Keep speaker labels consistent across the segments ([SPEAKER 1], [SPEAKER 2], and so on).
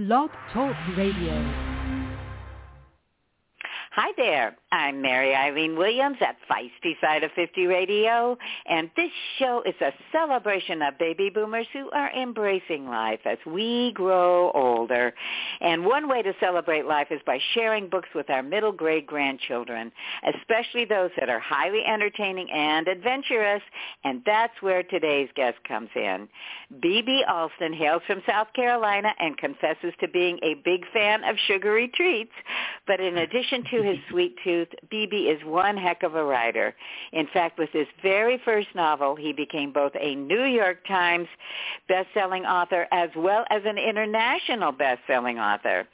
[SPEAKER 1] Blog Talk Radio.
[SPEAKER 2] Hi there. I'm Mary Eileen Williams at Feisty Side of 50 Radio, and this show is a celebration of baby boomers who are embracing life as we grow older. And one way to celebrate life is by sharing books with our middle grade grandchildren, especially those that are highly entertaining and adventurous, and that's where today's guest comes in. B.B. Alston hails from South Carolina and confesses to being a big fan of sugary treats, but in addition to his sweet tooth, B.B. is one heck of a writer. In fact, with his very first novel, he became both a New York Times best-selling author as well as an international best-selling author.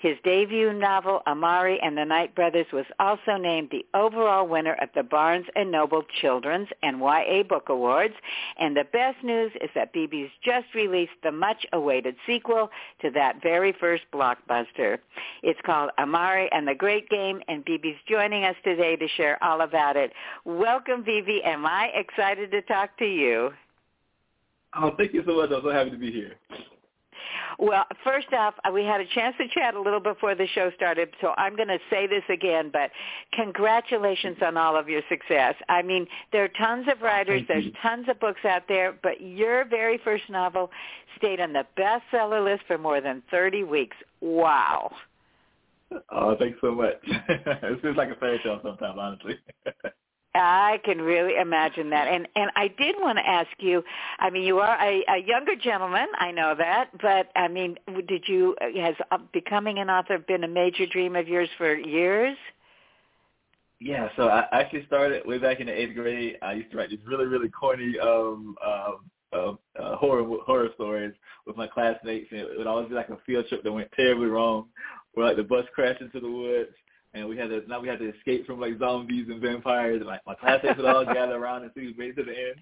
[SPEAKER 2] His debut novel, Amari and the Night Brothers, was also named the overall winner of the Barnes & Noble Children's and YA Book Awards. And the best news is that BB's just released the much-awaited sequel to that very first blockbuster. It's called Amari and the Great Game, and BB's joining us today to share all about it. Welcome, BB. Am I excited to talk to you?
[SPEAKER 3] Oh, thank you so much. I'm so happy to be here.
[SPEAKER 2] Well, first off, we had a chance to chat a little before the show started, so I'm going to say this again, but congratulations on all of your success. I mean, there are tons of writers, there's tons of books out there, but your very first novel stayed on the bestseller list for more than 30 weeks. Wow.
[SPEAKER 3] Oh, thanks so much. it feels like a fairy tale sometimes, honestly.
[SPEAKER 2] I can really imagine that. And and I did want to ask you, I mean, you are a, a younger gentleman, I know that, but I mean, did you, has uh, becoming an author been a major dream of yours for years?
[SPEAKER 3] yeah, so I actually started way back in the eighth grade. I used to write these really, really corny um, um, uh, uh, horror horror stories with my classmates, and it would always be like a field trip that went terribly wrong, where like the bus crashed into the woods, and we had to now we had to escape from like zombies and vampires, and like my classmates would all gather around and see who made it to the end,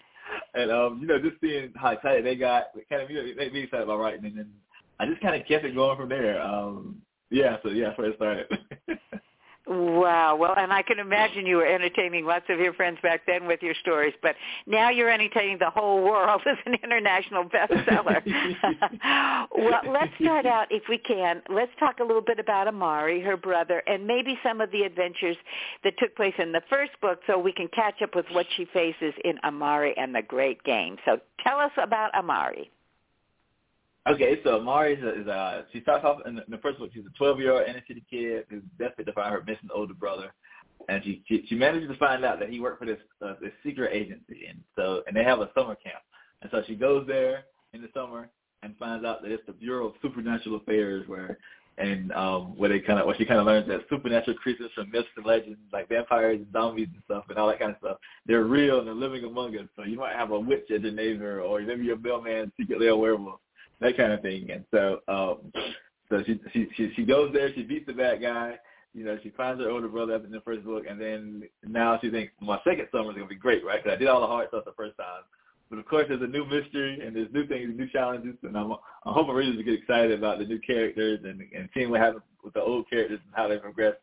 [SPEAKER 3] and um, you know just seeing how excited they got, it kind of you know, it made me excited about writing, and then I just kind of kept it going from there. Um, yeah, so yeah, that's where it started.
[SPEAKER 2] Wow. Well, and I can imagine you were entertaining lots of your friends back then with your stories, but now you're entertaining the whole world as an international bestseller. well, let's start out, if we can. Let's talk a little bit about Amari, her brother, and maybe some of the adventures that took place in the first book so we can catch up with what she faces in Amari and the Great Game. So tell us about Amari.
[SPEAKER 3] Okay, so Amari is, is a, she starts off in the, in the first book. She's a 12 year old inner city kid who's desperate to find her missing older brother, and she she, she manages to find out that he worked for this uh, this secret agency, and so and they have a summer camp, and so she goes there in the summer and finds out that it's the Bureau of Supernatural Affairs, where and um where they kind of where she kind of learns that supernatural creatures from myths and legends like vampires and zombies and stuff and all that kind of stuff they're real and they're living among us. So you might have a witch as your neighbor, or maybe your mailman secretly a werewolf that kind of thing. And so, um, so she, she she she goes there. She beats the bad guy. You know, she finds her older brother in the first book, and then now she thinks my second summer is gonna be great, right? Because I did all the hard stuff the first time. But of course, there's a new mystery and there's new things, new challenges, and I'm I'm hoping readers will get excited about the new characters and and seeing what happens with the old characters and how they progress.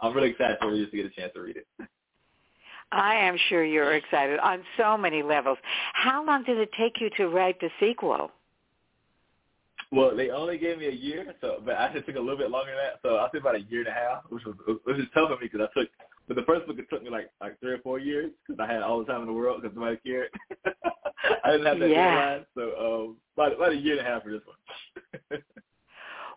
[SPEAKER 3] I'm really excited for readers to get a chance to read it.
[SPEAKER 2] I am sure you're excited on so many levels. How long did it take you to write the sequel?
[SPEAKER 3] Well, they only gave me a year, so but I actually took a little bit longer than that. So I think about a year and a half, which was which is tough for me because I took. But the first book it took me like like three or four years because I had all the time in the world because nobody cared. I didn't have that
[SPEAKER 2] Yeah.
[SPEAKER 3] deadline, so um, about about a year and a half for this one.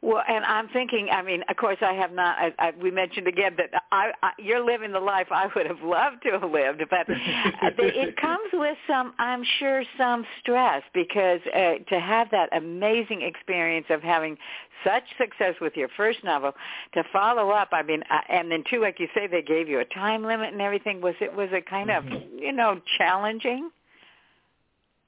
[SPEAKER 2] Well, and I'm thinking. I mean, of course, I have not. I, I, we mentioned again that I, I, you're living the life I would have loved to have lived, but uh, it comes with some, I'm sure, some stress because uh, to have that amazing experience of having such success with your first novel, to follow up. I mean, uh, and then too, like you say, they gave you a time limit and everything. Was it was it kind of you know challenging?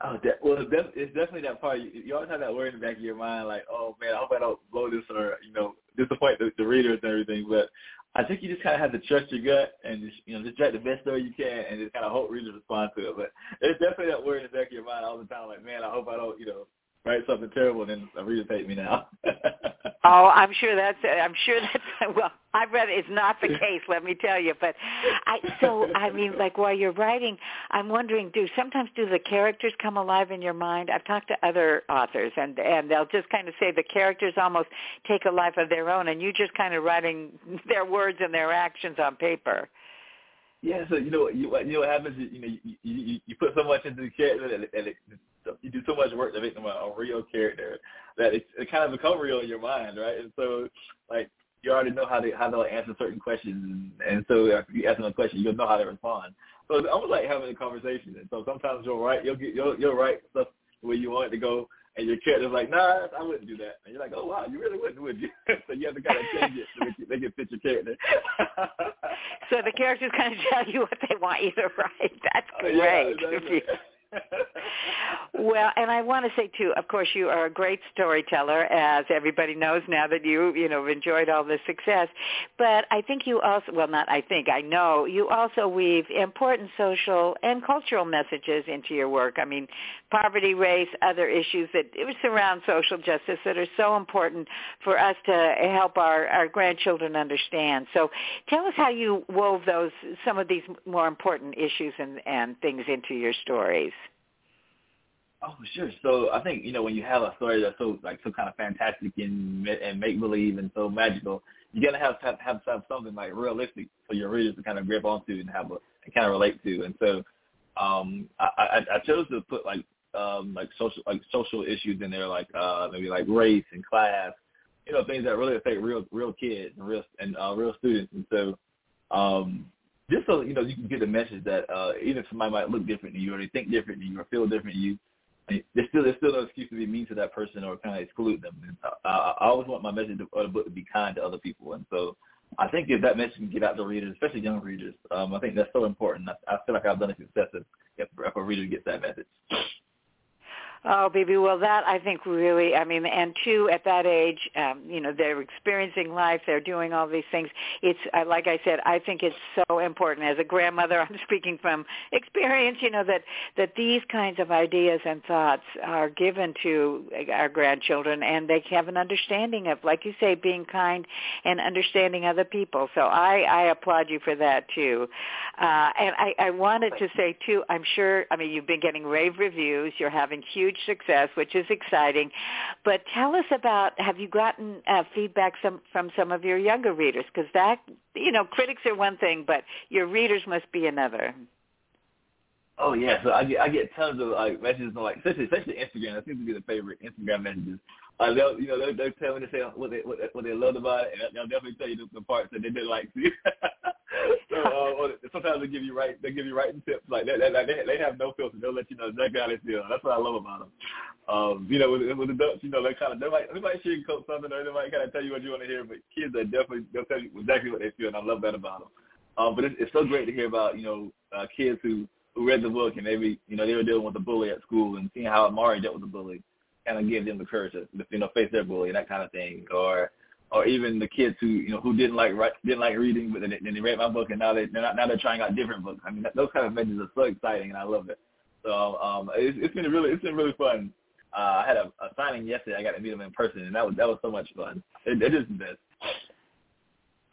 [SPEAKER 3] Oh, that, well, it's, def- it's definitely that part. You, you always have that worry in the back of your mind, like, oh man, I hope I don't blow this or you know disappoint the, the readers and everything. But I think you just kind of have to trust your gut and just you know just write the best story you can and just kind of hope readers respond to it. But it's definitely that worry in the back of your mind all the time, like, man, I hope I don't you know write something terrible and then hate me now.
[SPEAKER 2] oh, I'm sure that's. I'm sure that's. Well, I've read it's not the case. Let me tell you. But I. So I mean, like while you're writing, I'm wondering, do sometimes do the characters come alive in your mind? I've talked to other authors, and and they'll just kind of say the characters almost take a life of their own, and you just kind of writing their words and their actions on paper.
[SPEAKER 3] Yeah, so you know you, you know what happens. You know you, you you put so much into the character that, that it, you do so much work to make them a, a real character that it, it kind of become real in your mind, right? And so like you already know how to how to like, answer certain questions, and, so if you ask them a question, you'll know how to respond. So it's almost like having a conversation. And so sometimes you'll write, you'll get you'll you'll write stuff where you want it to go, and your character's like, nah, I wouldn't do that. And you're like, oh wow, you really wouldn't, would you? so you have to kind of change it to make it, make it fit your character.
[SPEAKER 2] so the characters kind of tell you what they want you to write. That's great.
[SPEAKER 3] Yeah, exactly
[SPEAKER 2] well, and I want to say too, of course, you are a great storyteller, as everybody knows now that you, you know, have enjoyed all this success. But I think you also, well, not I think, I know you also weave important social and cultural messages into your work. I mean, poverty, race, other issues that surround social justice that are so important for us to help our, our grandchildren understand. So, tell us how you wove those some of these more important issues and, and things into your stories.
[SPEAKER 3] Oh, sure. So I think you know when you have a story that's so like so kind of fantastic and and make believe and so magical, you're gonna have to have, have, have something like realistic for your readers to kind of grip onto and have a and kind of relate to. And so um, I, I, I chose to put like um, like social like social issues in there, like uh, maybe like race and class, you know, things that really affect real real kids and real and uh, real students. And so um, just so you know, you can get the message that uh, even somebody might look different than you or they think different than you or feel different than you there's still there's still no excuse to be mean to that person or kind of exclude them. And I, I always want my message of the book to be kind to other people, and so I think if that message can get out to readers, especially young readers, um, I think that's so important. I, I feel like I've done a success if, if a reader gets that message.
[SPEAKER 2] Oh, BB. Well, that I think really, I mean, and two, at that age, um, you know, they're experiencing life. They're doing all these things. It's, uh, like I said, I think it's so important. As a grandmother, I'm speaking from experience, you know, that, that these kinds of ideas and thoughts are given to our grandchildren and they have an understanding of, like you say, being kind and understanding other people. So I, I applaud you for that too. Uh, and I, I wanted to say too, I'm sure, I mean, you've been getting rave reviews. You're having huge huge success, which is exciting. But tell us about have you gotten uh, feedback some, from some of your younger readers? Because that you know critics are one thing, but your readers must be another.
[SPEAKER 3] Oh yeah, so I get I get tons of like messages on like especially especially Instagram. That seems to be the favorite Instagram messages. Uh, they'll you know they'll, they'll tell me to say what they what, what they loved about it, and they'll definitely tell you the, the parts that they didn't like. so uh, sometimes they give you right they give you writing tips like that. They, they, they have no filter. They'll let you know exactly how they feel. That's what I love about them. Um, you know, with, with adults, you know, they kind of they might they might sugarcoat something or they might kind of tell you what you want to hear, but kids are definitely they'll tell you exactly what they feel, and I love that about them. Um, but it's, it's so great to hear about you know uh, kids who who read the book and maybe you know they were dealing with a bully at school and seeing how Amari dealt with the bully, kind of give them the courage to you know face their bully and that kind of thing, or or even the kids who you know who didn't like didn't like reading, but then they, then they read my book and now they they're not, now they're trying out different books. I mean that, those kind of messages are so exciting and I love it. So um, it's, it's been really it's been really fun. Uh, I had a, a signing yesterday. I got to meet them in person and that was that was so much fun. It, it is the best.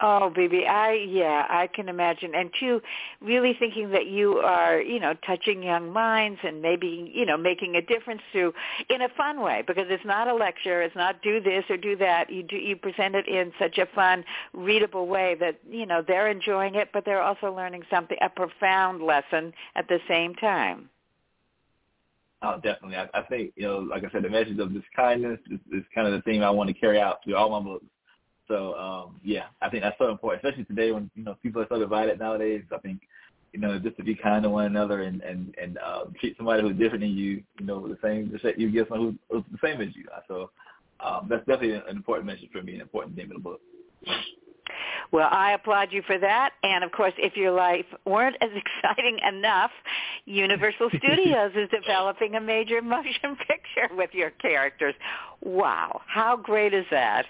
[SPEAKER 2] Oh, BB, I yeah, I can imagine. And two, really thinking that you are, you know, touching young minds and maybe, you know, making a difference through in a fun way because it's not a lecture, it's not do this or do that. You do you present it in such a fun, readable way that, you know, they're enjoying it, but they're also learning something a profound lesson at the same time.
[SPEAKER 3] Oh, definitely. I, I think, you know, like I said, the message of this kindness is, is kind of the theme I want to carry out through all my books. So um, yeah, I think that's so important, especially today when you know people are so divided nowadays. I think you know just to be kind to one another and and and uh, treat somebody who's different than you, you know, the same just you get someone who's, who's the same as you. So um, that's definitely an important message for me, an important theme of the book.
[SPEAKER 2] Well, I applaud you for that. And of course, if your life weren't as exciting enough, Universal Studios is developing a major motion picture with your characters. Wow, how great is that?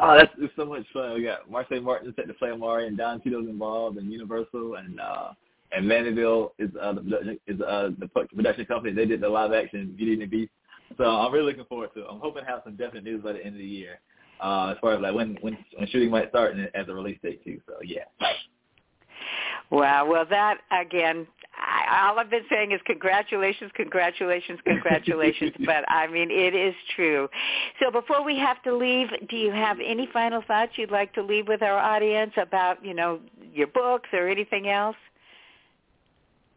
[SPEAKER 3] Oh, that's it's so much fun. We got Marsai Martin set to play Amari, and Don Cheadle's involved, and Universal, and uh, and Mandeville is uh, the is uh, the production company. They did the live action Beauty and the Beast. So I'm really looking forward to it. I'm hoping to have some definite news by the end of the year. Uh, as far as like when when when shooting might start and as a release date too. So yeah.
[SPEAKER 2] Wow. Well, that again, I, all I've been saying is congratulations, congratulations, congratulations. but I mean, it is true. So before we have to leave, do you have any final thoughts you'd like to leave with our audience about, you know, your books or anything else?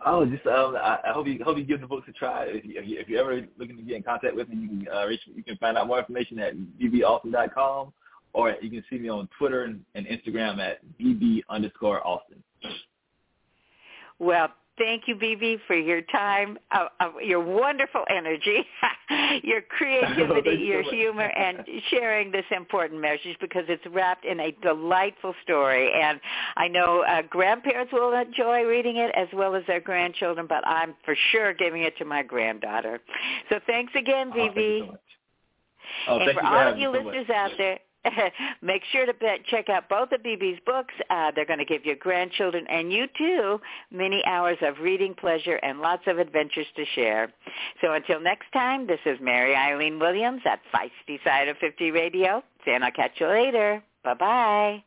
[SPEAKER 3] Oh, just um, I, I hope you hope you give the books a try. If you, if you're ever looking to get in contact with me, you can uh, reach. You can find out more information at bbalston.com, or you can see me on Twitter and, and Instagram at bb underscore alston.
[SPEAKER 2] Well, thank you, BB, for your time, uh, uh, your wonderful energy, your creativity, your so humor, and sharing this important message because it's wrapped in a delightful story. And I know uh, grandparents will enjoy reading it as well as their grandchildren, but I'm for sure giving it to my granddaughter. So thanks again, BB.
[SPEAKER 3] Oh,
[SPEAKER 2] and
[SPEAKER 3] for
[SPEAKER 2] all of
[SPEAKER 3] you
[SPEAKER 2] listeners
[SPEAKER 3] so
[SPEAKER 2] out there, make sure to check out both of BB's books. Uh, they're going to give your grandchildren and you too many hours of reading pleasure and lots of adventures to share. So until next time, this is Mary Eileen Williams at Feisty Side of 50 Radio, and I'll catch you later. Bye-bye.